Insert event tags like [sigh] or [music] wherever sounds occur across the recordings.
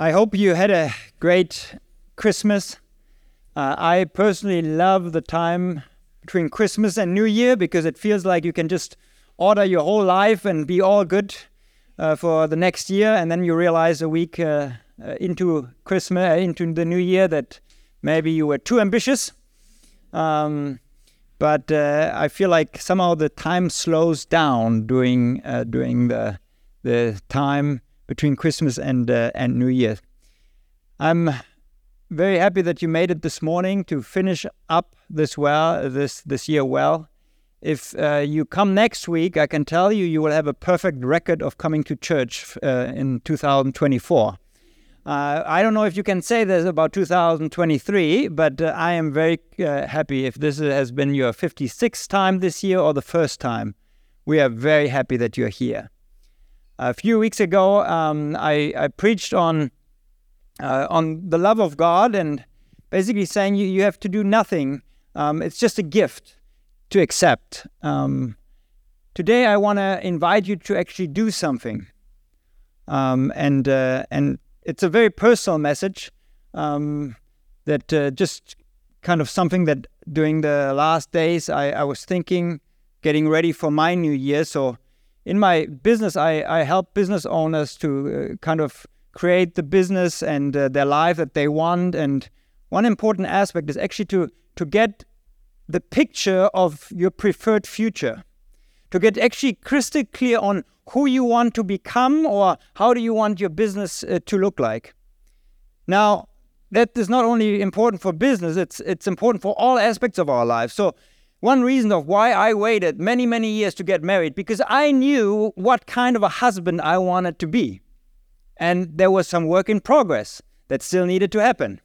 I hope you had a great Christmas. Uh, I personally love the time between Christmas and New Year because it feels like you can just order your whole life and be all good uh, for the next year, and then you realize a week uh, uh into Christmas, uh, into the New Year, that maybe you were too ambitious. Um, but uh, I feel like somehow the time slows down during during the the time between Christmas and uh, and New Year. I'm very happy that you made it this morning to finish up this well this this year well. If uh, you come next week, I can tell you you will have a perfect record of coming to church uh, in 2024. Uh, I don't know if you can say this about 2023, but uh, I am very uh, happy if this has been your 56th time this year or the first time. We are very happy that you're here. A few weeks ago, um, I, I, preached on uh, on the love of God and basically saying you, you have to do nothing. Um, it's just a gift to accept. Um, today, I want to invite you to actually do something, um, and uh, and it's a very personal message um, that uh, just kind of something that during the last days I, I was thinking, getting ready for my new year. So in my business, I, I help business owners to uh, kind of create the business and uh, their life that they want. And one important aspect is actually to, to get the picture of your preferred future, to get actually crystal clear on who you want to become or how do you want your business uh, to look like. Now, that is not only important for business, it's, it's important for all aspects of our life. So one reason of why I waited many, many years to get married, because I knew what kind of a husband I wanted to be. And there was some work in progress that still needed to happen.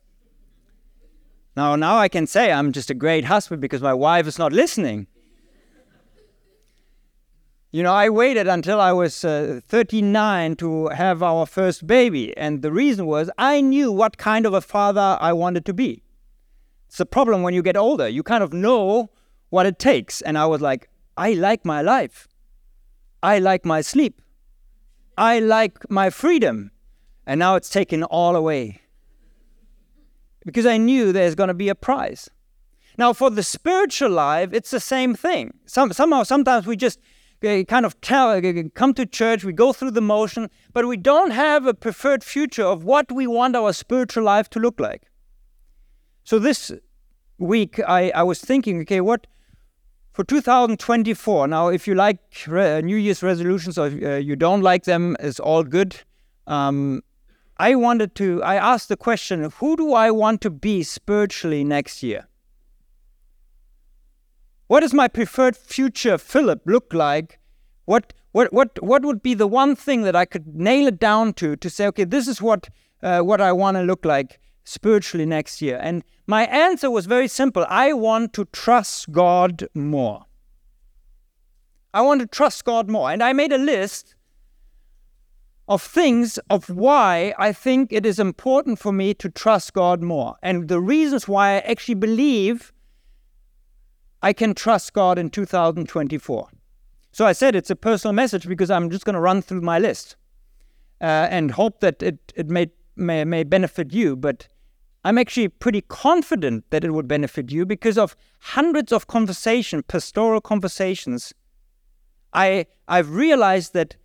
Now, now I can say I'm just a great husband because my wife is not listening. You know, I waited until I was uh, 39 to have our first baby. And the reason was I knew what kind of a father I wanted to be. It's a problem when you get older. You kind of know what it takes. And I was like, I like my life. I like my sleep. I like my freedom. And now it's taken all away. Because I knew there's going to be a prize. Now, for the spiritual life, it's the same thing. Some, somehow, sometimes we just uh, kind of tell, uh, come to church, we go through the motion, but we don't have a preferred future of what we want our spiritual life to look like. So this week, I, I was thinking, okay, what for 2024, now if you like re- New Year's resolutions or uh, you don't like them, it's all good. Um, I wanted to, I asked the question, who do I want to be spiritually next year? What does my preferred future Philip look like? What, what, what, what would be the one thing that I could nail it down to to say, okay, this is what, uh, what I want to look like spiritually next year? And my answer was very simple I want to trust God more. I want to trust God more. And I made a list of things of why I think it is important for me to trust God more and the reasons why I actually believe I can trust God in 2024. So I said it's a personal message because I'm just going to run through my list uh, and hope that it, it may, may, may benefit you. But I'm actually pretty confident that it would benefit you because of hundreds of conversation, pastoral conversations. I, I've realized that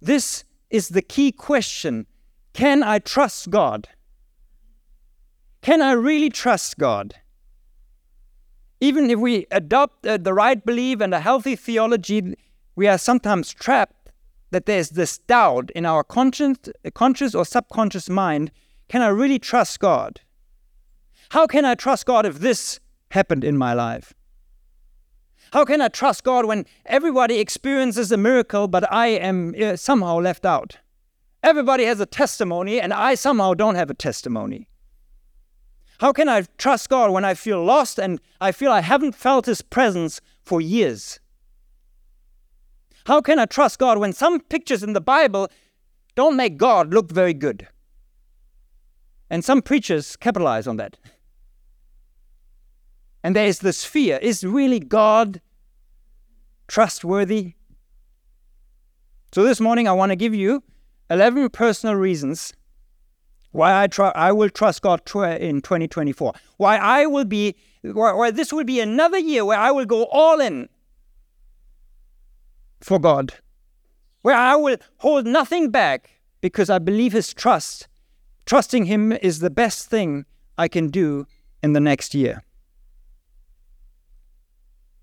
this is the key question. Can I trust God? Can I really trust God? Even if we adopt uh, the right belief and a healthy theology, we are sometimes trapped that there's this doubt in our conscious, conscious or subconscious mind can I really trust God? How can I trust God if this happened in my life? How can I trust God when everybody experiences a miracle, but I am uh, somehow left out? Everybody has a testimony, and I somehow don't have a testimony. How can I trust God when I feel lost and I feel I haven't felt His presence for years? How can I trust God when some pictures in the Bible don't make God look very good? And some preachers capitalize on that. And there is this fear is really God trustworthy? So this morning, I want to give you 11 personal reasons Why I, try, I will trust God in 2024. Why I will be, why, why this will be another year where I will go all in for God, where I will hold nothing back because I believe His trust. Trusting Him is the best thing I can do in the next year.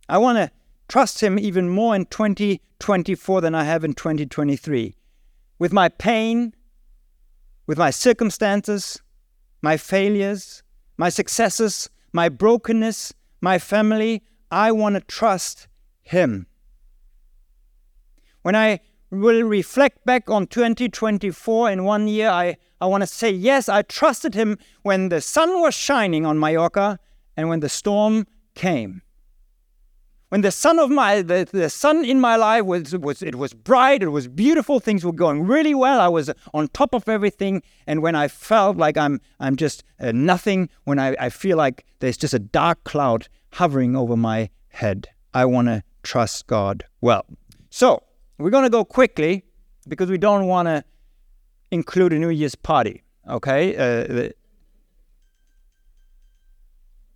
I want to trust Him even more in 2024 than I have in 2023. With my pain, with my circumstances, my failures, my successes, my brokenness, my family, I want to trust Him. When I will reflect back on 2024 in one year, I, I want to say, yes, I trusted Him when the sun was shining on Mallorca and when the storm came. When the sun of my the, the sun in my life was was it was bright, it was beautiful, things were going really well. I was on top of everything, and when I felt like I'm I'm just uh, nothing, when I, I feel like there's just a dark cloud hovering over my head, I want to trust God well. So we're gonna go quickly because we don't want to include a New Year's party. Okay, uh,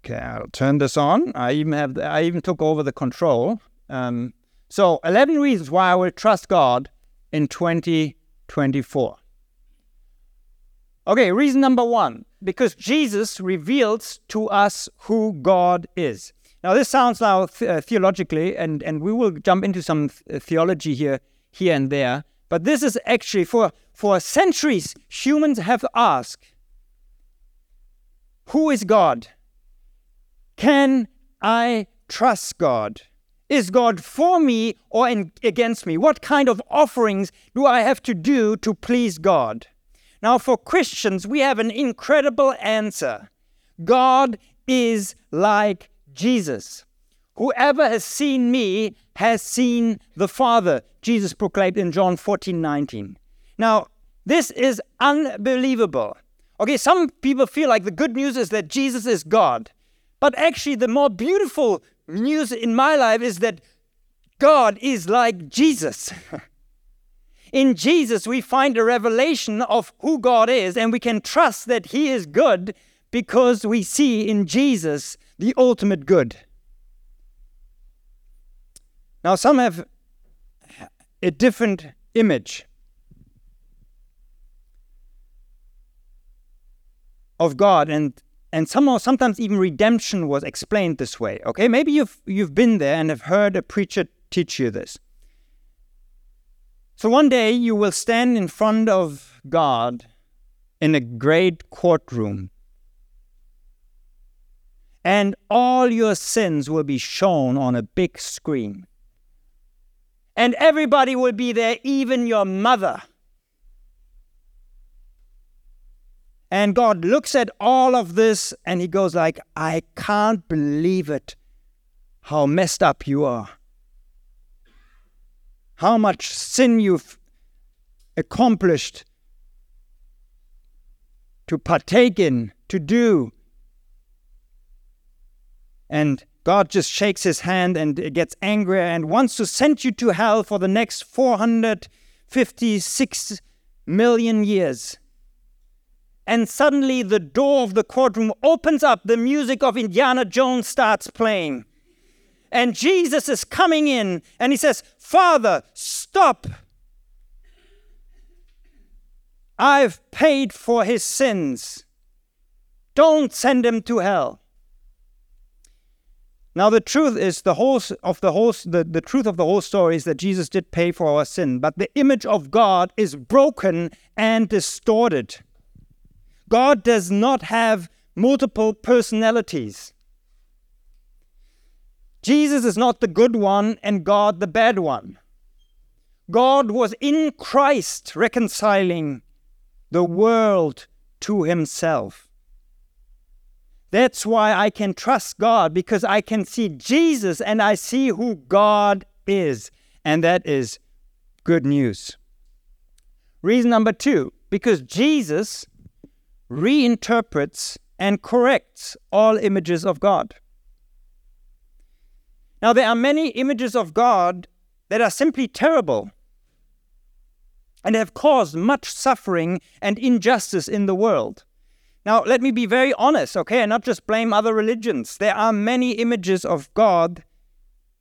Okay, I'll turn this on. I even have the, I even took over the control. Um, so 11 reasons why I will trust God in 2024. Okay, reason number one, because Jesus reveals to us who God is. Now, this sounds now th- uh, theologically, and, and we will jump into some th- uh, theology here, here and there. But this is actually for, for centuries, humans have asked, Who is God? Can I trust God? Is God for me or in, against me? What kind of offerings do I have to do to please God? Now, for Christians, we have an incredible answer God is like Jesus. Whoever has seen me has seen the Father, Jesus proclaimed in John 14 19. Now, this is unbelievable. Okay, some people feel like the good news is that Jesus is God. But actually, the more beautiful news in my life is that God is like Jesus. [laughs] in Jesus, we find a revelation of who God is, and we can trust that He is good because we see in Jesus the ultimate good. Now, some have a different image of God, and and somehow sometimes even redemption was explained this way okay? Maybe you've you've been there and have heard a preacher teach you this. So one day you will stand in front of god in a great courtroom and all your sins will be shown on a big screen and everybody will be there even your mother And God looks at all of this and he goes like, I can't believe it how messed up you are. How much sin you've accomplished to partake in, to do. And God just shakes his hand and gets angry and wants to send you to hell for the next 456 million years and suddenly the door of the courtroom opens up, the music of Indiana Jones starts playing. And Jesus is coming in and he says, Father, stop. I've paid for his sins. Don't send him to hell. Now the truth is the whole of the whole the, the truth of the whole story is that Jesus did pay for our sin, but the image of God is broken and distorted. God does not have multiple personalities. Jesus is not the good one and God the bad one. God was in Christ reconciling the world to himself. That's why I can trust God because I can see Jesus and I see who God is. And that is good news. Reason number two because Jesus reinterprets and corrects all images of God. Now, there are many images of God that are simply terrible. and have caused much suffering and injustice in the world. Now, let me be very honest, okay, and not just blame other religions. There are many images of God,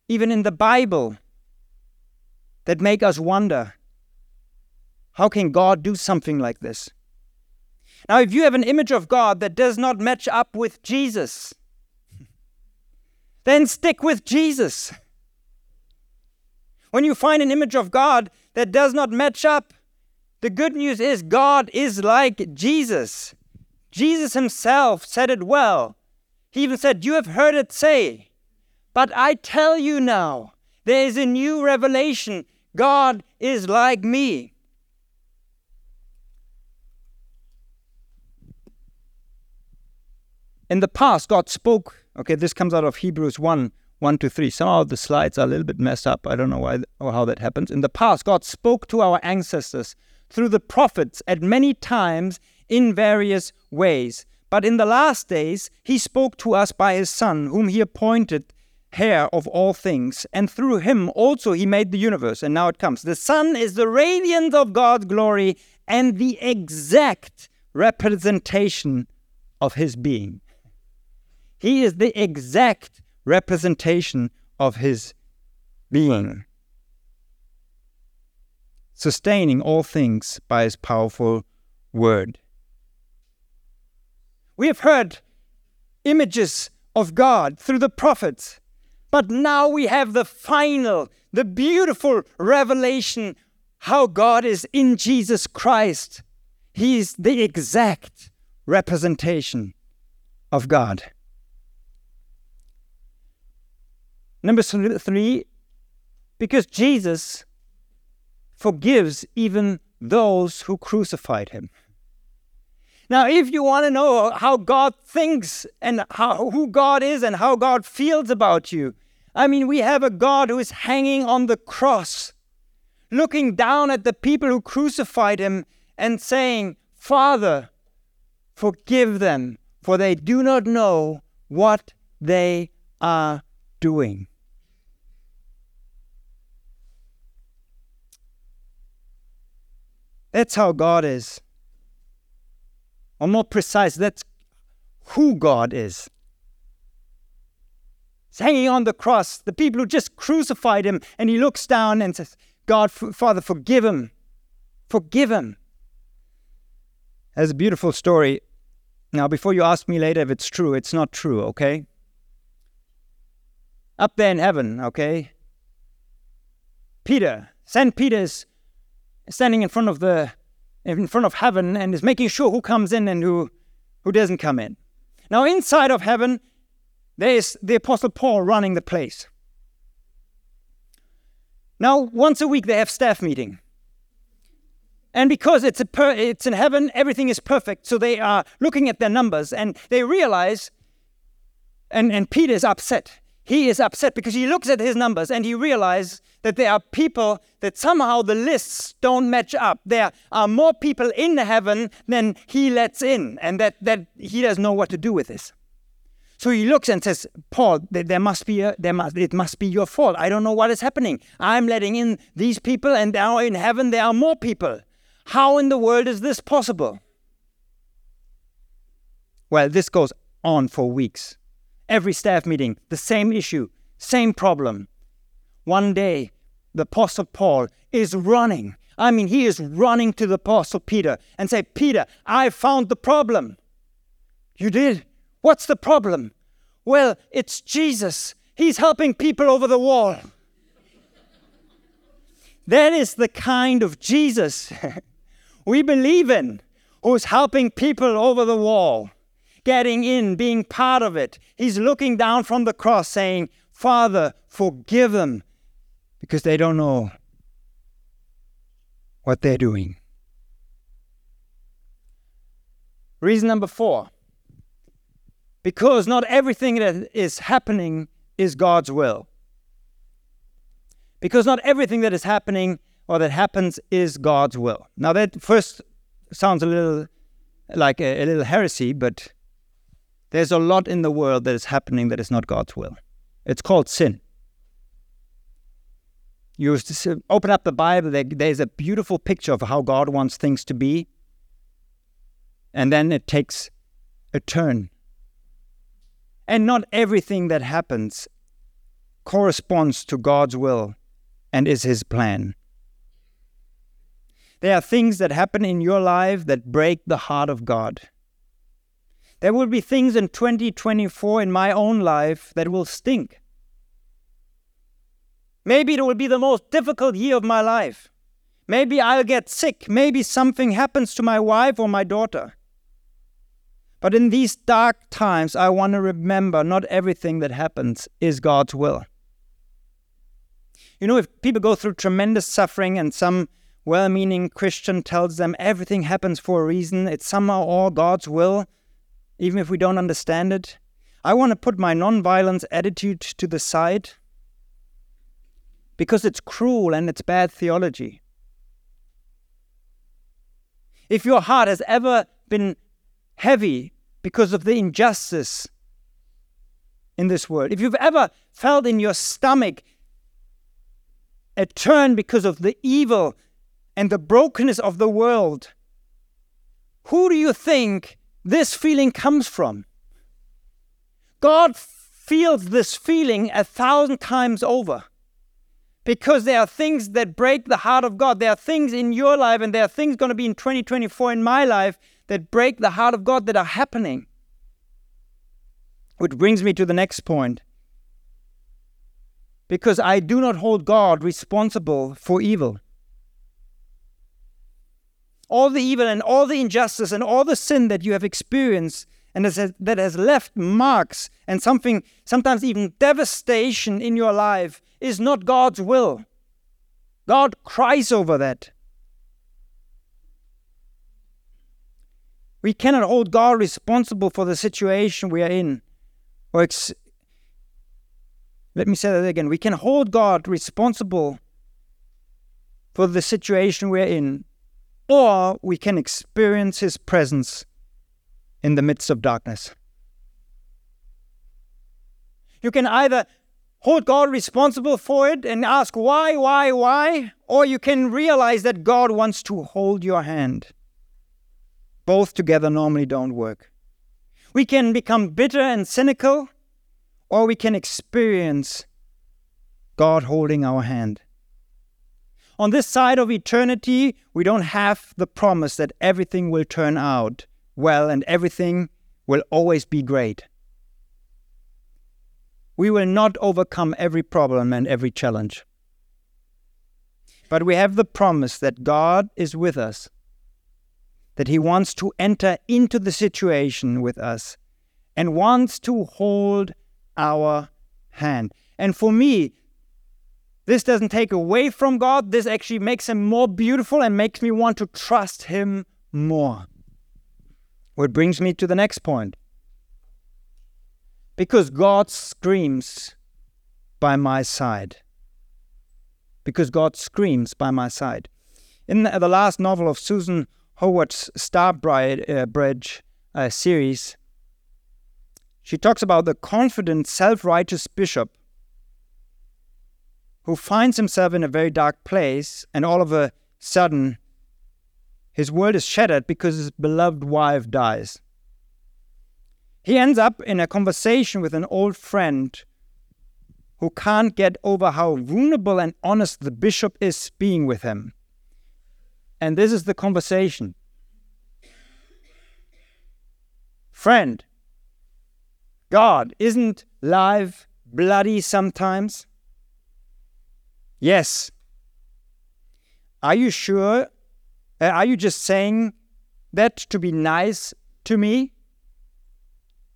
even in the Bible, that make us wonder how can God do something like this? Now, if you have an image of God that does not match up with Jesus, [laughs] then stick with Jesus. When you find an image of God that does not match up, the good news is God is like Jesus. Jesus himself said it well. He even said, You have heard it say, but I tell you now, there is a new revelation. God is like me. In the past, God spoke. Okay, this comes out of Hebrews 1 1 to 3. Some of the slides are a little bit messed up. I don't know why or how that happens. In the past, God spoke to our ancestors through the prophets at many times in various ways. But in the last days, he spoke to us by his Son, whom he appointed heir of all things. And through him also he made the universe. And now it comes. The Son is the radiance of God's glory and the exact representation of his being. He is the exact representation of his being, sustaining all things by his powerful word. We have heard images of God through the prophets, but now we have the final, the beautiful revelation how God is in Jesus Christ. He is the exact representation of God. Number three, because Jesus forgives even those who crucified him. Now, if you want to know how God thinks and how, who God is and how God feels about you, I mean, we have a God who is hanging on the cross, looking down at the people who crucified him and saying, Father, forgive them, for they do not know what they are doing. That's how God is. Or more precise, that's who God is. He's hanging on the cross, the people who just crucified him, and he looks down and says, God, Father, forgive him. Forgive him. That's a beautiful story. Now, before you ask me later if it's true, it's not true, okay? Up there in heaven, okay? Peter, St. Peter's standing in front of the in front of heaven and is making sure who comes in and who who doesn't come in. Now inside of heaven there is the apostle Paul running the place. Now once a week they have staff meeting. And because it's, a per, it's in heaven, everything is perfect. So they are looking at their numbers and they realize, and, and Peter is upset he is upset because he looks at his numbers and he realizes that there are people that somehow the lists don't match up. There are more people in heaven than he lets in, and that, that he doesn't know what to do with this. So he looks and says, Paul, there must be a, there must, it must be your fault. I don't know what is happening. I'm letting in these people, and now in heaven there are more people. How in the world is this possible? Well, this goes on for weeks every staff meeting, the same issue, same problem. One day, the Apostle Paul is running. I mean, he is running to the Apostle Peter and say, Peter, I found the problem. You did? What's the problem? Well, it's Jesus. He's helping people over the wall. that is the kind of Jesus [laughs] we believe in, who's helping people over the wall getting in, being part of it. He's looking down from the cross saying, Father, forgive them because they don't know what they're doing. Reason number four because not everything that is happening is God's will. Because not everything that is happening or that happens is God's will. Now, that first sounds a little like a, a little heresy, but there's a lot in the world that is happening that is not God's will. It's called sin. You open up the Bible, there's a beautiful picture of how God wants things to be. And then it takes a turn. And not everything that happens corresponds to God's will and is His plan. There are things that happen in your life that break the heart of God. There will be things in 2024 in my own life that will stink. Maybe it will be the most difficult year of my life. Maybe I'll get sick. Maybe something happens to my wife or my daughter. But in these dark times, I want to remember not everything that happens is God's will. You know, if people go through tremendous suffering and some well meaning Christian tells them everything happens for a reason, it's somehow all God's will, even if we don't understand it. I want to put my non-violence attitude to the side because it's cruel and it's bad theology. If your heart has ever been heavy because of the injustice in this world, if you've ever felt in your stomach a turn because of the evil and the brokenness of the world, who do you think this feeling comes from? God feels this feeling a thousand times over because there are things that break the heart of God. There are things in your life, and there are things going to be in 2024 in my life that break the heart of God that are happening. Which brings me to the next point. Because I do not hold God responsible for evil all the evil and all the injustice and all the sin that you have experienced and that has left marks and something, sometimes even devastation in your life, is not God's will. God cries over that. We cannot hold God responsible for the situation we are in. Or ex- let me say that again. We can hold God responsible for the situation we are in or we can experience His presence in the midst of darkness. You can either hold God responsible for it and ask why, why, why, or you can realize that God wants to hold your hand. Both together normally don't work. We can become bitter and cynical, or we can experience God holding our hand on this side of eternity, we don't have the promise that everything will turn out well and everything will always be great. We will not overcome every problem and every challenge. But we have the promise that God is with us, that He wants to enter into the situation with us and wants to hold our hand. And for me, this doesn't take away from God. This actually makes Him more beautiful and makes me want to trust Him more. Which brings me to the next point. Because God screams by my side. Because God screams by my side. In the, last novel of Susan Howatch's Starbridge uh, uh, series, she talks about the confident, self righteous bishop who finds himself in a very dark place, and all of a sudden, his world is shattered because his beloved wife dies. He ends up in a conversation with an old friend who can't get over how vulnerable and honest the bishop is being with him. And this is the conversation Friend, God isn't life bloody sometimes? Yes. Are you sure? Uh, are you just saying that to be nice to me?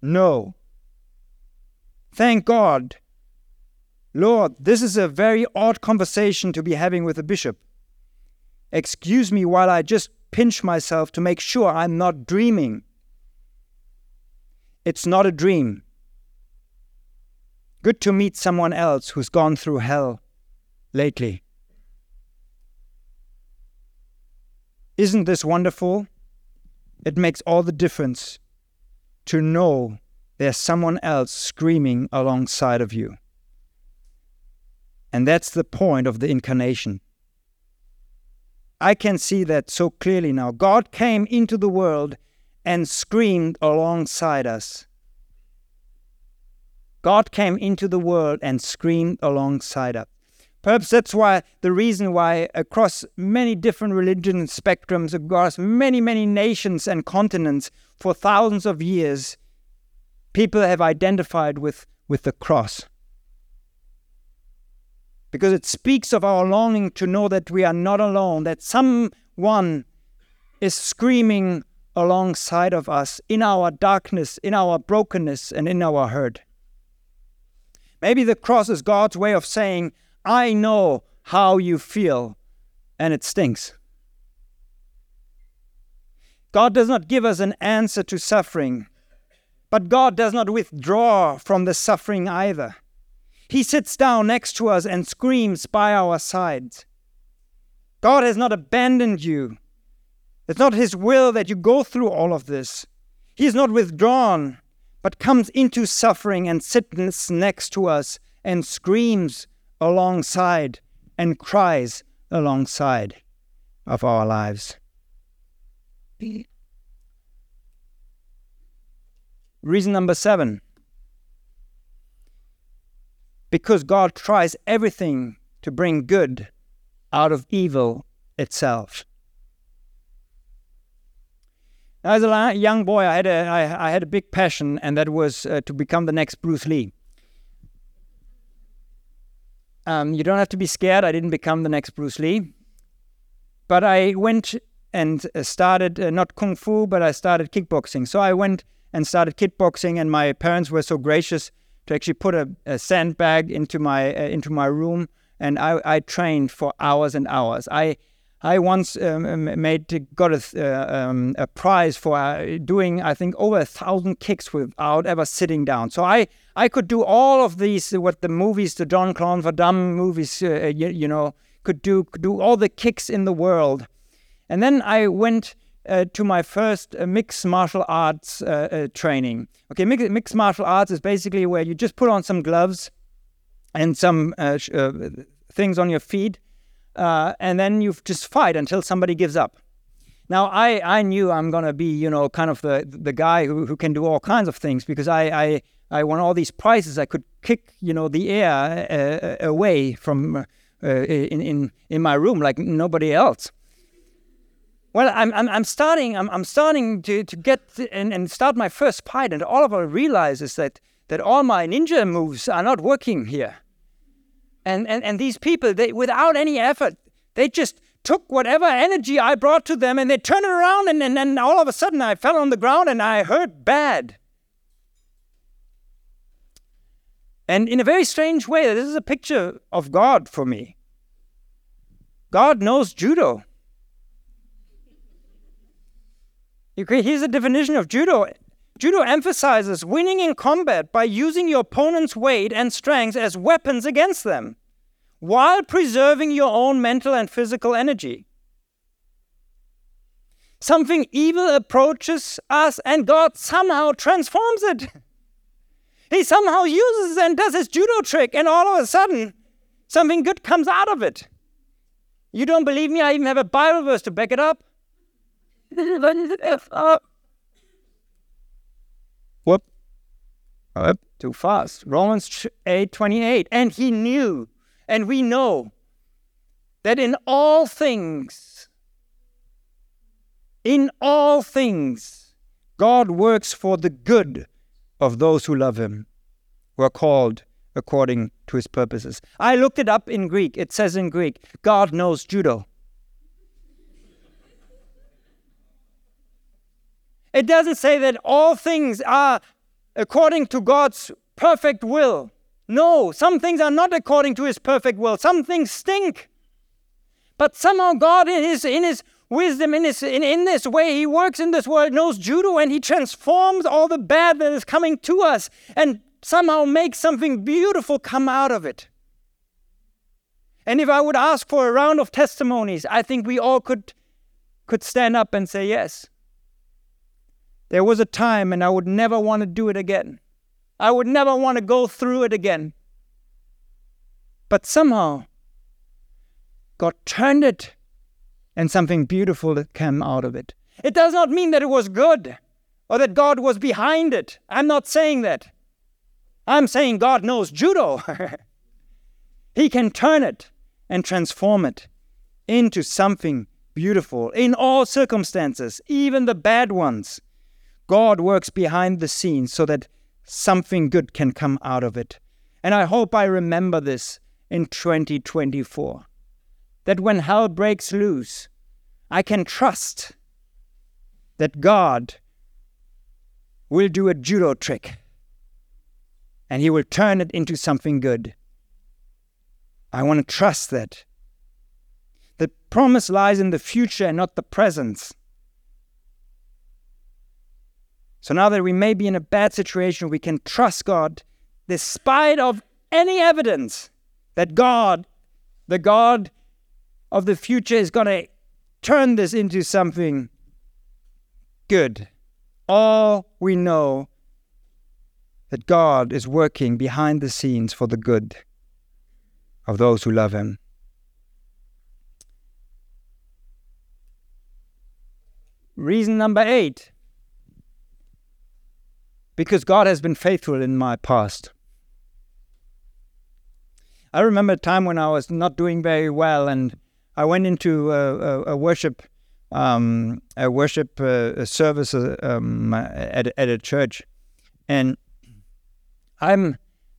No. Thank God. Lord, this is a very odd conversation to be having with a bishop. Excuse me while I just pinch myself to make sure I'm not dreaming. It's not a dream. Good to meet someone else who's gone through hell lately. Isn't this wonderful? It makes all the difference to know there's someone else screaming alongside of you. And that's the point of the incarnation. I can see that so clearly now. God came into the world and screamed alongside us. God came into the world and screamed alongside us. Perhaps that's why the reason why across many different religion spectrums, across many, many nations and continents, for thousands of years, people have identified with, with the cross. Because it speaks of our longing to know that we are not alone, that someone is screaming alongside of us in our darkness, in our brokenness, and in our hurt. Maybe the cross is God's way of saying, I know how you feel, and it stinks. God does not give us an answer to suffering, but God does not withdraw from the suffering either. He sits down next to us and screams by our sides. God has not abandoned you. It's not His will that you go through all of this. He is not withdrawn, but comes into suffering and sits next to us and screams alongside and cries alongside of our lives. Reason number seven because God tries everything to bring good out of evil itself. As a young boy, I had a, I, I had a big passion, and that was uh, to become the next Bruce Lee. Um, you don't have to be scared. I didn't become the next Bruce Lee. But I went and uh, started uh, not kung fu, but I started kickboxing. So I went and started kickboxing, and my parents were so gracious to actually put a, a sandbag into my uh, into my room, and I, I trained for hours and hours. I I once um, made got a, uh, um, a prize for uh, doing I think over a thousand kicks without ever sitting down. So I I could do all of these what the movies, the Jean Claude Van Damme movies, uh, you, you, know, could do could do all the kicks in the world. And then I went uh, to my first uh, mixed martial arts training. Okay, mixed, mixed martial arts is basically where you just put on some gloves and some things on your feet uh, and then you just fight until somebody gives up. Now I, I knew I'm gonna be you know kind of the the guy who, who can do all kinds of things because I, I I won all these prizes. I could kick you know the air uh, uh away from uh, in in in my room like nobody else. Well, I'm I'm, I'm starting I'm, I'm starting to, to get and, and start my first fight, and all of I realize is that that all my ninja moves are not working here. And, and, and these people, they, without any effort, they just took whatever energy I brought to them and they turned it around, and, and, and all of a sudden I fell on the ground and I hurt bad. And in a very strange way, this is a picture of God for me. God knows judo. Here's a definition of judo Judo emphasizes winning in combat by using your opponent's weight and strength as weapons against them, while preserving your own mental and physical energy. Something evil approaches us, and God somehow transforms it. [laughs] He somehow uses and does his judo trick, and all of a sudden, something good comes out of it. You don't believe me? I even have a Bible verse to back it up. [laughs] Too fast. Romans 8 28. And he knew, and we know, that in all things, in all things, God works for the good of those who love him, who are called according to his purposes. I looked it up in Greek. It says in Greek, God knows judo. It doesn't say that all things are according to God's perfect will. No, some things are not according to his perfect will. Some things stink. But somehow God in his in his wisdom, in his in, in this way, he works in this world, knows judo, and he transforms all the bad that is coming to us and somehow makes something beautiful come out of it. And if I would ask for a round of testimonies, I think we all could could stand up and say yes. There was a time, and I would never want to do it again. I would never want to go through it again. But somehow, God turned it and something beautiful came out of it. It does not mean that it was good or that God was behind it. I'm not saying that. I'm saying God knows judo. [laughs] he can turn it and transform it into something beautiful in all circumstances, even the bad ones. God works behind the scenes so that something good can come out of it. And I hope I remember this in 2024. That when hell breaks loose, I can trust that God will do a judo trick and he will turn it into something good. I want to trust that. The promise lies in the future and not the present. So now that we may be in a bad situation, we can trust God despite of any evidence that God, the God of the future, is going to turn this into something good. All we know that God is working behind the scenes for the good of those who love Him. Reason number eight because God has been faithful in my past. I remember a time when I was not doing very well, and I went into a, a, a worship um, a worship uh, service uh, um, at at a church, and I'm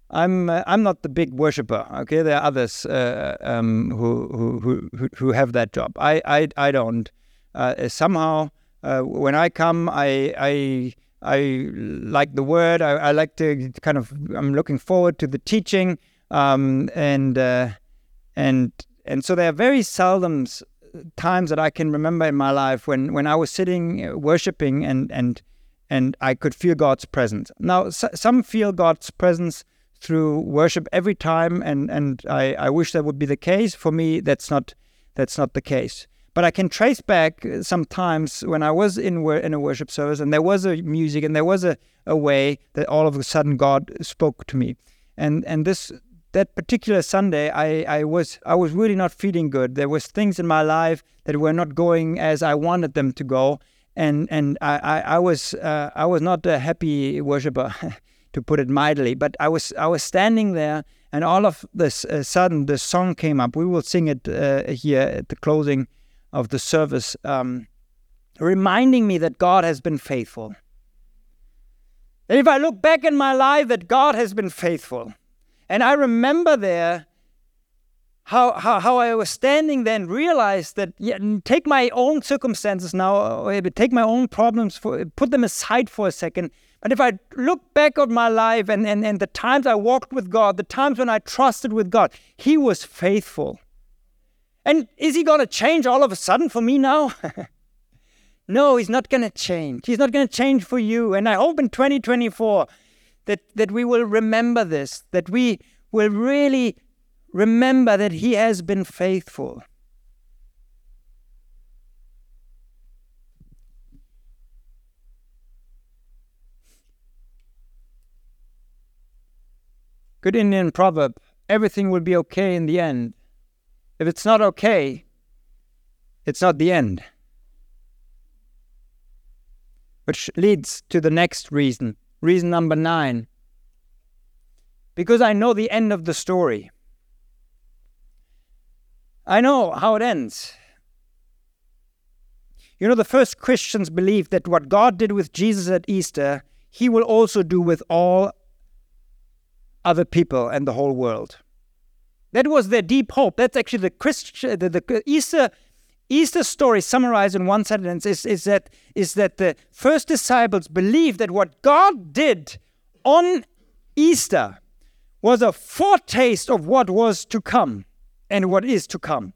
I'm uh, I'm not the big worshiper. Okay, there are others uh, um, who, who who who have that job. I I I don't. Uh, somehow, uh, when I come, I I I like the word. I, I, like to kind of. I'm looking forward to the teaching, um, and uh, and and so there are very seldom times that I can remember in my life when when I was sitting uh, worshiping and and and I could feel God's presence. Now, some feel God's presence through worship every time, and and I, I wish that would be the case. For me, that's not that's not the case. But I can trace back uh, sometimes when I was in in a worship service, and there was a music, and there was a, a way that all of a sudden God spoke to me, and and this that particular Sunday, I, I was I was really not feeling good. There was things in my life that were not going as I wanted them to go, and and I I, I was uh, I was not a happy worshiper, [laughs] to put it mildly. But I was I was standing there, and all of this uh, sudden the song came up. We will sing it uh, here at the closing of the service, um, reminding me that God has been faithful. And if I look back in my life, that God has been faithful. And I remember there how, how, how I was standing there and realized that, yeah, take my own circumstances now, take my own problems, for, put them aside for a second. But if I look back at my life and, and, and the times I walked with God, the times when I trusted with God, He was faithful. And is He going to change all of a sudden for me now? [laughs] no, He's not going to change. He's not going to change for you. And I hope in 2024 that, that we will remember this, that we will really remember that He has been faithful. Good Indian proverb everything will be okay in the end. If it's not okay, it's not the end. Which leads to the next reason Reason number nine because I know the end of the story. I know how it ends. You know, the first Christians believed that what God did with Jesus at Easter, He will also do with all other people and the whole world. That was their deep hope. That's actually the Christian, the, the Easter Easter story summarized in one sentence is, is, that, is that the first disciples believed that what God did on Easter was a foretaste of what was to come and what is to come.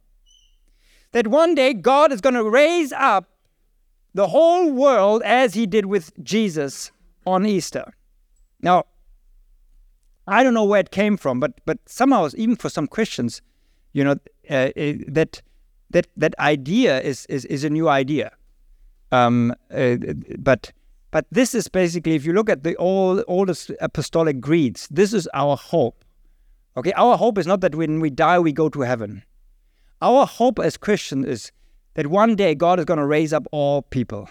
That one day God is going to raise up the whole world as he did with Jesus on Easter. Now, I don't know where it came from, but but somehow, even for some Christians, you know, uh, that that that idea is is, is a new idea. Um, uh, but but this is basically, if you look at the old oldest apostolic creeds, this is our hope Okay, our hope is not that when we die, we go to heaven. Our hope as Christians is that one day God is going to raise up all people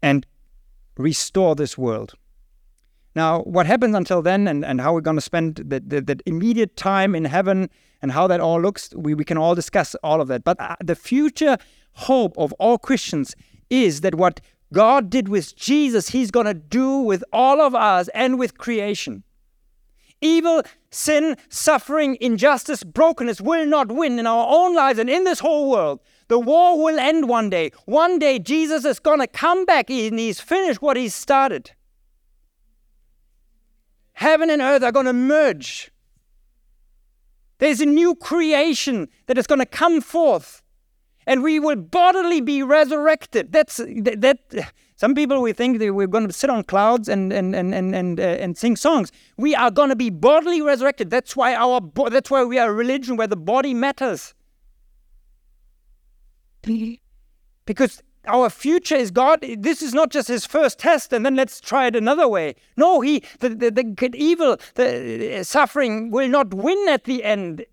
and restore this world. Now, what happens until then and, and how we're going to spend that, that, that, immediate time in heaven and how that all looks, we, we can all discuss all of that. But uh, the future hope of all Christians is that what God did with Jesus, He's going to do with all of us and with creation. Evil, sin, suffering, injustice, brokenness will not win in our own lives and in this whole world. The war will end one day. One day, Jesus is going to come back and He's finished what He started. Heaven and earth are going to merge. There's a new creation that is going to come forth, and we will bodily be resurrected. That's that. that some people we think that we're going to sit on clouds and and and and and, uh, and sing songs. We are going to be bodily resurrected. That's why our bo- that's why we are a religion where the body matters. [laughs] Because our future is God. This is not just his first test, and then let's try it another way. No, he the, the, the evil, the uh, suffering will not win at the end.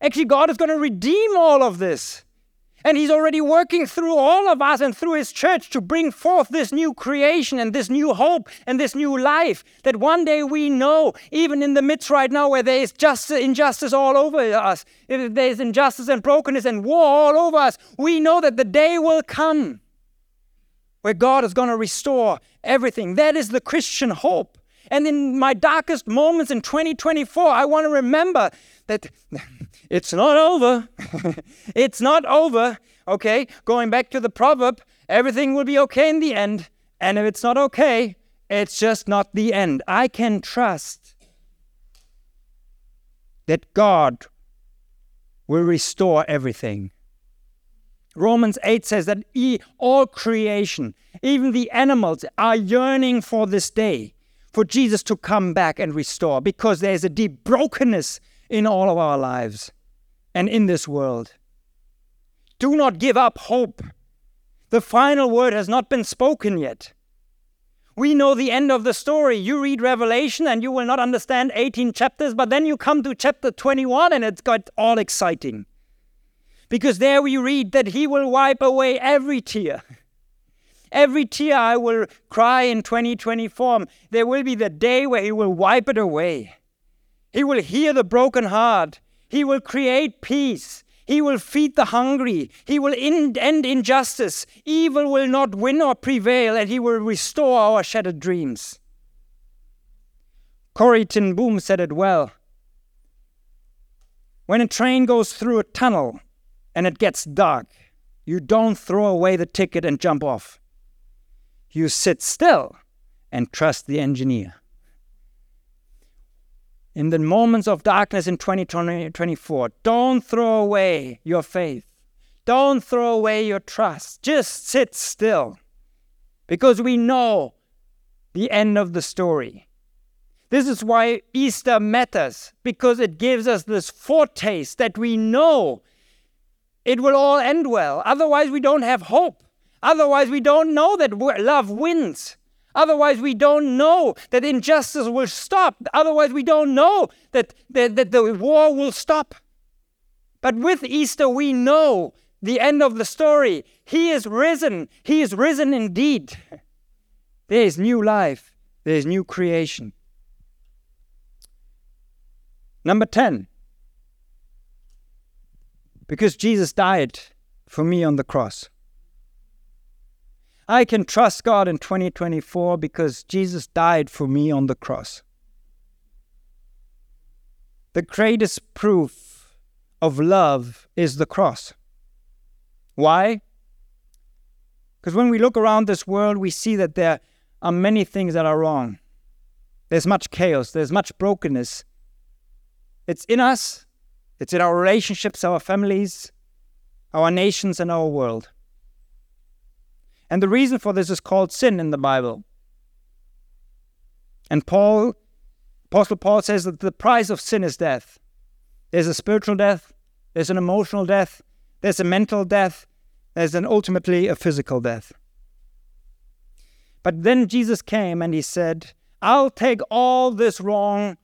Actually, God is going to redeem all of this. And He's already working through all of us and through His church to bring forth this new creation and this new hope and this new life that one day we know, even in the midst right now where there is justice, injustice all over us, if there is injustice and brokenness and war all over us, we know that the day will come where God is going to restore everything. That is the Christian hope. And in my darkest moments in 2024, I want to remember that it's not over. [laughs] it's not over. Okay, going back to the proverb, everything will be okay in the end. And if it's not okay, it's just not the end. I can trust that God will restore everything. Romans 8 says that all creation, even the animals, are yearning for this day, for Jesus to come back and restore, because there's a deep brokenness in all of our lives and in this world. Do not give up hope. The final word has not been spoken yet. We know the end of the story. You read Revelation and you will not understand 18 chapters, but then you come to chapter 21 and it's got all exciting. Because there we read that He will wipe away every tear. Every tear I will cry in 2024, there will be the day where He will wipe it away. He will hear the broken heart. He will create peace. He will feed the hungry. He will end injustice. Evil will not win or prevail, and he will restore our shattered dreams. Corrie ten Boom said it well. When a train goes through a tunnel and it gets dark, you don't throw away the ticket and jump off. You sit still and trust the engineer in the moments of darkness in 2024, don't throw away your faith. Don't throw away your trust. Just sit still because we know the end of the story. This is why Easter matters because it gives us this foretaste that we know it will all end well. Otherwise, we don't have hope. Otherwise, we don't know that love wins. Otherwise, we don't know that injustice will stop. Otherwise, we don't know that, that, that the war will stop. But with Easter, we know the end of the story. He is risen. He is risen indeed. [laughs] There is new life, there is new creation. Number 10. Because Jesus died for me on the cross. I can trust God in 2024 because Jesus died for me on the cross. The greatest proof of love is the cross. Why? Because when we look around this world, we see that there are many things that are wrong. There's much chaos, there's much brokenness. It's in us, it's in our relationships, our families, our nations, and our world. And the reason for this is called sin in the Bible. And Paul, Apostle Paul says that the price of sin is death. There's a spiritual death, there's an emotional death, there's a mental death, there's an ultimately a physical death. But then Jesus came and he said, I'll take all this wrong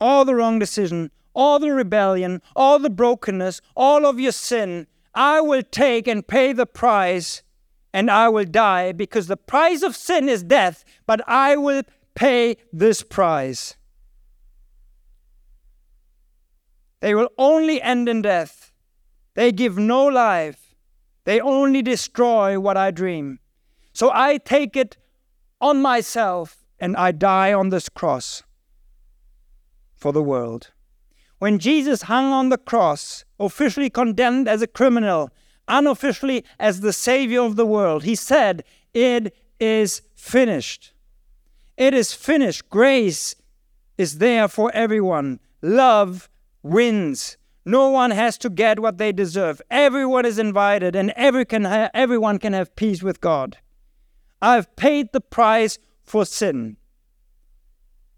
all the wrong decision, all the rebellion, all the brokenness, all of your sin, I will take and pay the price and I will die because the price of sin is death, but I will pay this price. They will only end in death. They give no life. They only destroy what I dream. So I take it on myself and I die on this cross for the world. When Jesus hung on the cross, officially condemned as a criminal, unofficially as the Savior of the world, he said, It is finished. It is finished. Grace is there for everyone. Love wins. No one has to get what they deserve. Everyone is invited, and every can ha- everyone can have peace with God. I've paid the price for sin.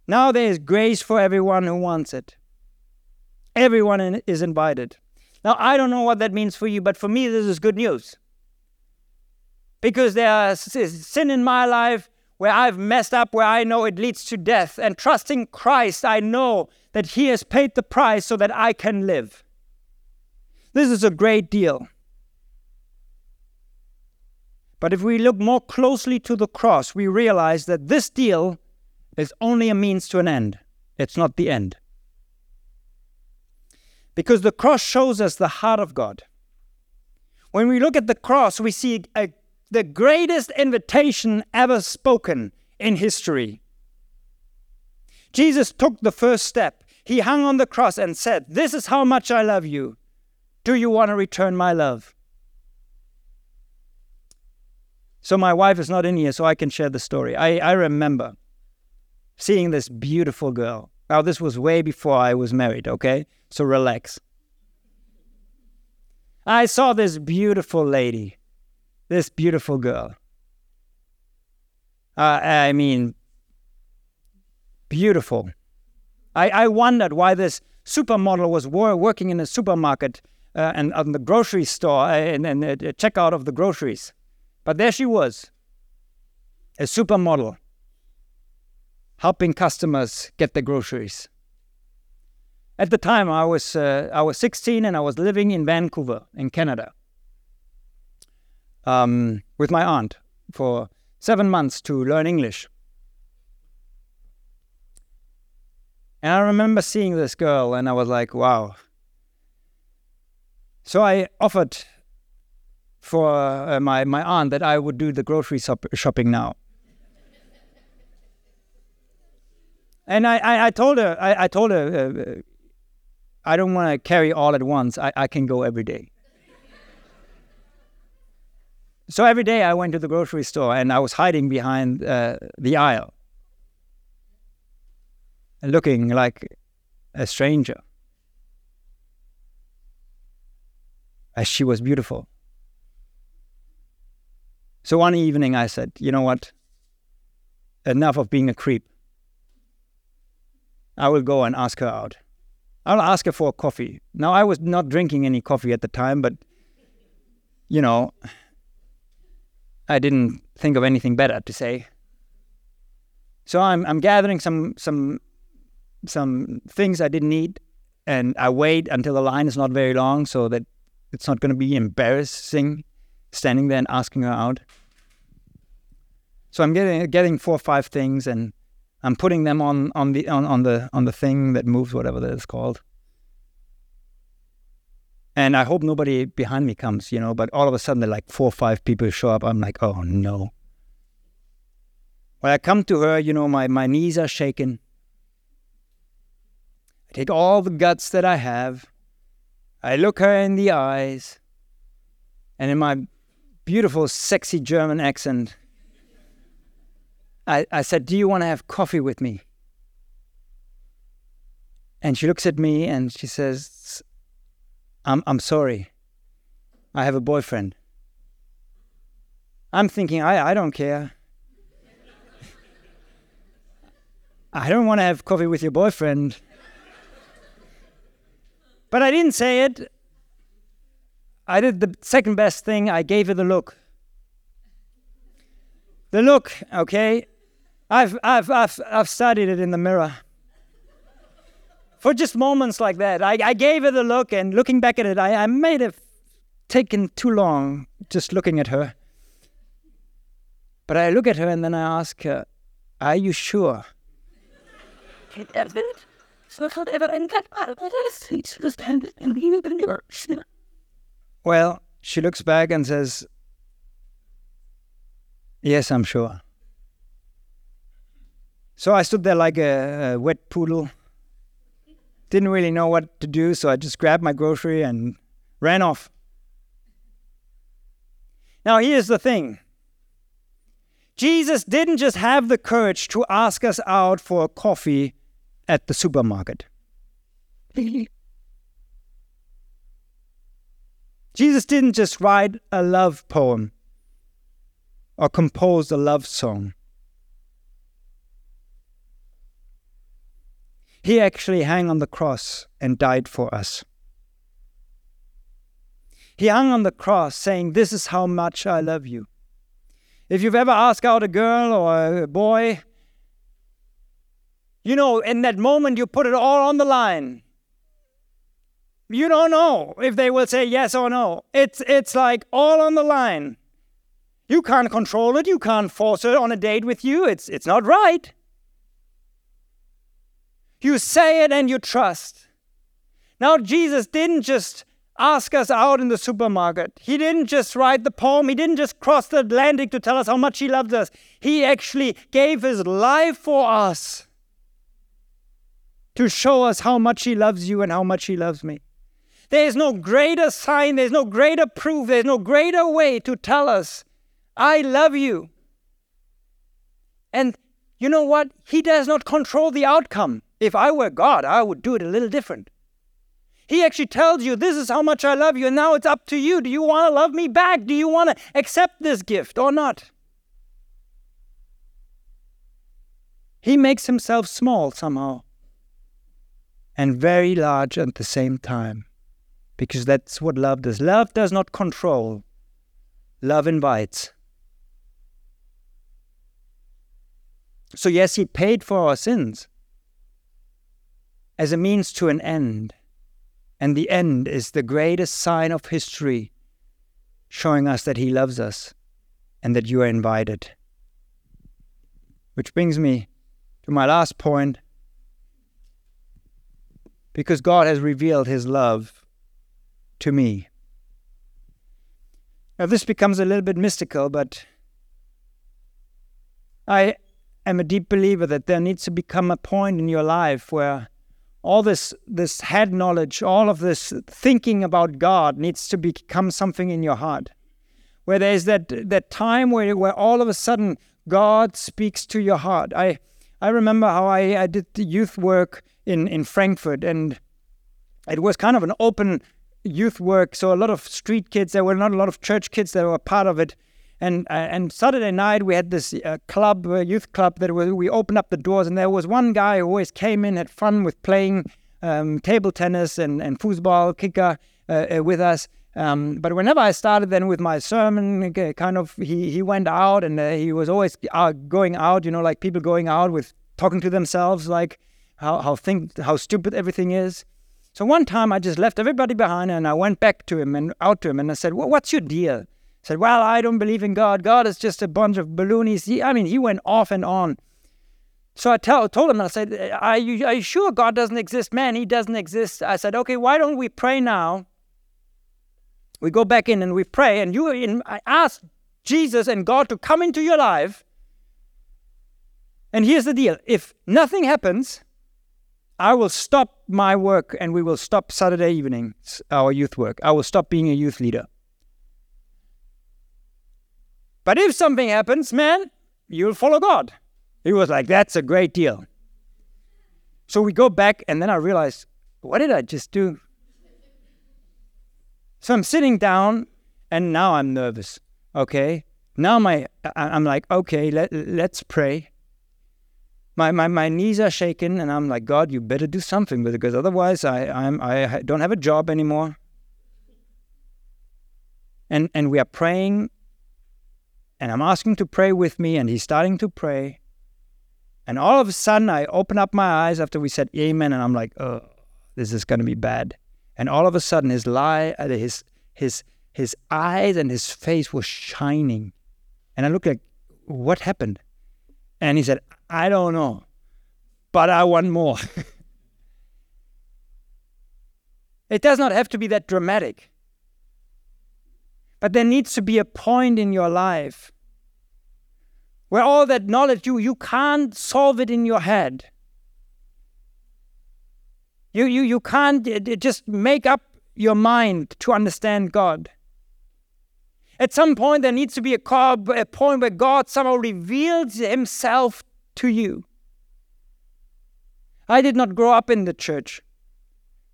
Now there is grace for everyone who wants it. Everyone in, is invited. Now, I don't know what that means for you, but for me, this is good news. Because there is sin in my life where I've messed up, where I know it leads to death. And trusting Christ, I know that He has paid the price so that I can live. This is a great deal. But if we look more closely to the cross, we realize that this deal is only a means to an end. It's not the end. Because the cross shows us the heart of God. When we look at the cross, we see a, the greatest invitation ever spoken in history. Jesus took the first step. He hung on the cross and said, This is how much I love you. Do you want to return my love? So my wife is not in here, so I can share the story. I, I remember seeing this beautiful girl. Now, this was way before I was married, okay? So relax. I saw this beautiful lady, this beautiful girl. Uh, I mean, beautiful. I, I wondered why this supermodel was working in a supermarket uh, and on the grocery store uh, and, and uh, checkout of the groceries. But there she was, a supermodel, helping customers get their groceries. At the time, I was, uh, I was 16 and I was living in Vancouver, in Canada, um, with my aunt for seven months to learn English. And I remember seeing this girl and I was like, wow. So I offered for uh, my, my aunt that I would do the grocery shop- shopping now. And I, I, I, told her, I, I told her, uh, I don't want to carry all at once. I, I can go every day. so every day I went to the grocery store and I was hiding behind uh, the aisle, looking like a stranger. As she was beautiful. So one evening I said, you know what? Enough of being a creep. I will go and ask her out. I'll ask her for a coffee. Now, I was not drinking any coffee at the time, but, you know, I didn't think of anything better to say. So I'm, I'm gathering some, some, some things I didn't need, and I wait until the line is not very long so that it's not going to be embarrassing standing there and asking her out. So I'm getting getting four or five things and I'm putting them on on the on, on the on the thing that moves, whatever that is called. And I hope nobody behind me comes, you know, but all of a sudden like four or five people show up. I'm like, oh no. When I come to her, you know, my, my knees are shaking. I take all the guts that I have. I look her in the eyes. And in my beautiful, sexy German accent, I, I said, Do you want to have coffee with me? And she looks at me and she says, I'm, I'm sorry. I have a boyfriend. I'm thinking, I, I don't care. [laughs] I don't want to have coffee with your boyfriend. But I didn't say it. I did the second best thing. I gave her the look. The look, okay? I've, I've, I've, I've studied it in the mirror. for just moments like that. I, I gave it a look, and looking back at it, I, I may have taken too long just looking at her. But I look at her and then I ask her, Are you sure? Well, she looks back and says, Yes, I'm sure. So I stood there like a, a, wet poodle. Didn't really know what to do, so I just grabbed my grocery and ran off. Now, here's the thing Jesus didn't just have the courage to ask us out for a coffee at the supermarket. [laughs] Jesus didn't just write a love poem or compose a love song. He actually hung on the cross and died for us. He hung on the cross saying, This is how much I love you. If you've ever asked out a girl or a boy, you know, in that moment you put it all on the line. You don't know if they will say yes or no. It's it's like all on the line. You can't control it, you can't force her on a date with you. It's it's not right. You say it and you trust. Now, Jesus didn't just ask us out in the supermarket. He didn't just write the poem. He didn't just cross the Atlantic to tell us how much He loves us. He actually gave His life for us to show us how much He loves you and how much He loves me. There is no greater sign, there's no greater proof, there's no greater way to tell us, I love you. And you know what? He does not control the outcome. If I were God, I would do it a little different. He actually tells you, This is how much I love you, and now it's up to you. Do you want to love me back? Do you want to accept this gift or not? He makes himself small somehow and very large at the same time because that's what love does. Love does not control, love invites. So, yes, he paid for our sins as a means to an end. And the end is the greatest sign of history, showing us that He loves us and that you are invited. Which brings me to my last point. Because God has revealed His love to me. Now, this becomes a little bit mystical, but I am a deep believer that there needs to become a point in your life where all this this head knowledge, all of this thinking about God needs to become something in your heart. Where there's that that time where where all of a sudden God speaks to your heart. I I remember how I, I did the youth work in, in Frankfurt and it was kind of an open youth work, so a lot of street kids, there were not a lot of church kids that were part of it. And uh, and Saturday night we had this uh, club, uh, youth club, that we, we opened up the doors, and there was one guy who always came in, had fun with playing um, table tennis and and football, kicker uh, uh, with us. Um, but whenever I started then with my sermon, kind of he he went out and uh, he was always going out, you know, like people going out with talking to themselves, like how how think how stupid everything is. So one time I just left everybody behind and I went back to him and out to him and I said, well, "What's your deal?" Said, Well, I don't believe in God. God is just a bunch of balloonies. He, I mean, he went off and on. So I tell, told him, I said, are you, are you sure God doesn't exist? Man, he doesn't exist. I said, Okay, why don't we pray now? We go back in and we pray, and you in, I ask Jesus and God to come into your life. And here's the deal if nothing happens, I will stop my work and we will stop Saturday evening, our youth work. I will stop being a youth leader. But if something happens, man, you'll follow God. He was like, that's a great deal. So we go back, and then I realize, what did I just do? So I'm sitting down, and now I'm nervous. Okay, now my I'm like, okay, let let's pray. My, my my knees are shaking, and I'm like, God, you better do something with it, because otherwise I I'm I don't have a job anymore. And and we are praying, and I'm asking to pray with me, and he's starting to pray. And all of a sudden, I open up my eyes after we said amen, and I'm like, oh, this is going to be bad. And all of a sudden, his lie, uh, his his his eyes and his face were shining, and I looked like, what happened? And he said, I don't know, but I want more. [laughs] it does not have to be that dramatic. But there needs to be a point in your life where all that knowledge you you can't solve it in your head. You you you can't just make up your mind to understand God. At some point, there needs to be a, a point where God somehow reveals Himself to you. I did not grow up in the church.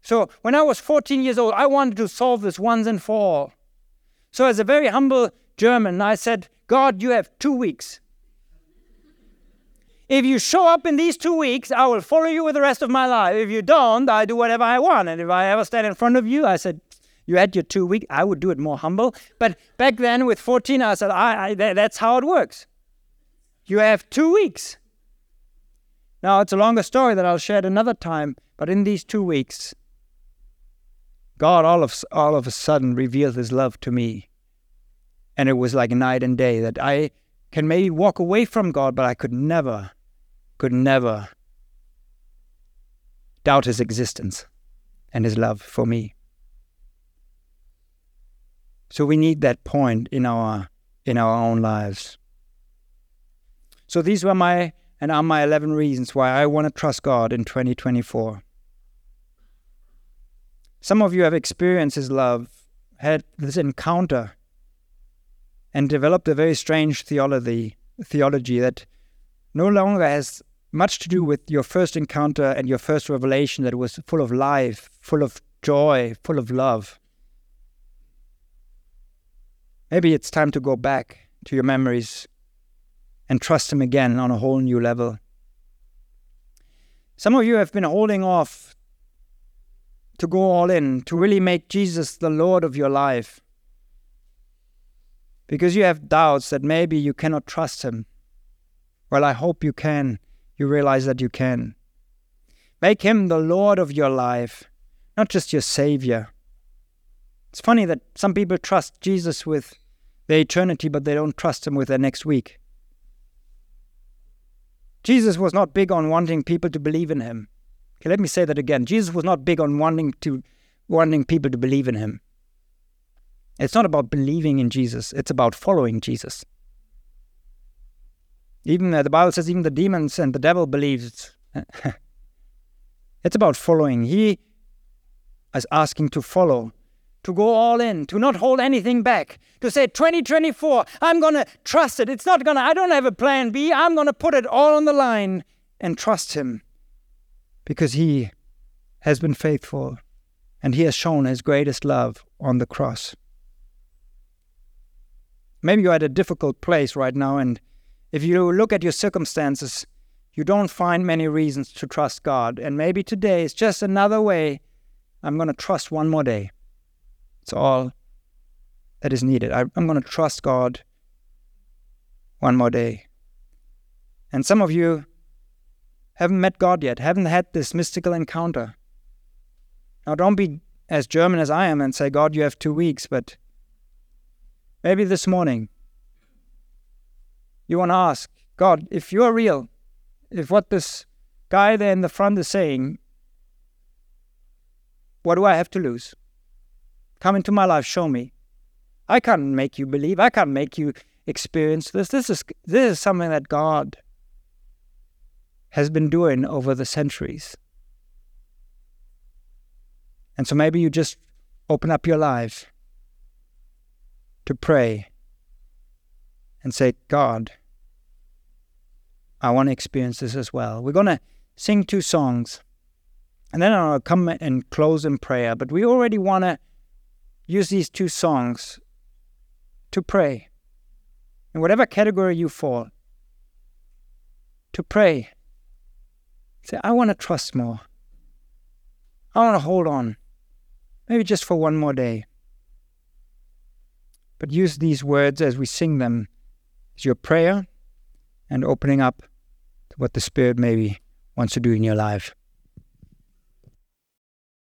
So when I was 14 years old, I wanted to solve this once and for all. So, as a very humble German, I said, God, you have two weeks. If you show up in these two weeks, I will follow you with the rest of my life. If you don't, I do whatever I want. And if I ever stand in front of you, I said, you had your two weeks. I would do it more humble. But back then with 14, I said, I, I, that's how it works. You have two weeks. Now, it's a longer story that I'll share at another time. But in these two weeks, God all of, all of a sudden revealed his love to me. And it was like night and day that I can maybe walk away from God, but I could never, could never doubt his existence and his love for me. So we need that point in our in our own lives. So these were my and are my 11 reasons why I want to trust God in 2024. Some of you have experienced His love, had this encounter, and developed a very strange theology, theology that no longer has much to do with your first encounter and your first revelation that was full of life, full of joy, full of love. Maybe it's time to go back to your memories and trust Him again on a whole new level. Some of you have been holding off to go all in, to really make Jesus the Lord of your life. Because you have doubts that maybe you cannot trust Him. Well, I hope you can. You realize that you can. Make Him the Lord of your life, not just your Savior. It's funny that some people trust Jesus with their eternity, but they don't trust Him with their next week. Jesus was not big on wanting people to believe in Him. Okay, let me say that again. Jesus was not big on wanting to wanting people to believe in him. It's not about believing in Jesus, it's about following Jesus. Even uh, the Bible says even the demons and the devil believes. [laughs] it's about following. He is asking to follow, to go all in, to not hold anything back, to say 2024, I'm going to trust it. It's not going to I don't have a plan B. I'm going to put it all on the line and trust him because he has been faithful and he has shown his greatest love on the cross. Maybe you're at a difficult place right now, and if you look at your circumstances, you don't find many reasons to trust God. And maybe today is just another way I'm going to trust one more day. It's all that is needed. I, am going to trust God one more day. And some of you haven't met God yet, haven't had this mystical encounter. Now, don't be as German as I am and say, God, you have two weeks, but maybe this morning you want to ask, God, if you're real, if what this guy there in the front is saying, what do I have to lose? Come into my life, show me. I can't make you believe. I can't make you experience this. This is this is something that God has been doing over the centuries. And so maybe you just open up your life to pray and say, God, I want to experience this as well. We're going to sing two songs and then I'll come and close in prayer. But we already want to use these two songs to pray in whatever category you fall, to pray Say, I want to trust more. I want to hold on, maybe just for one more day. But use these words as we sing them as your prayer and opening up to what the Spirit maybe wants to do in your life.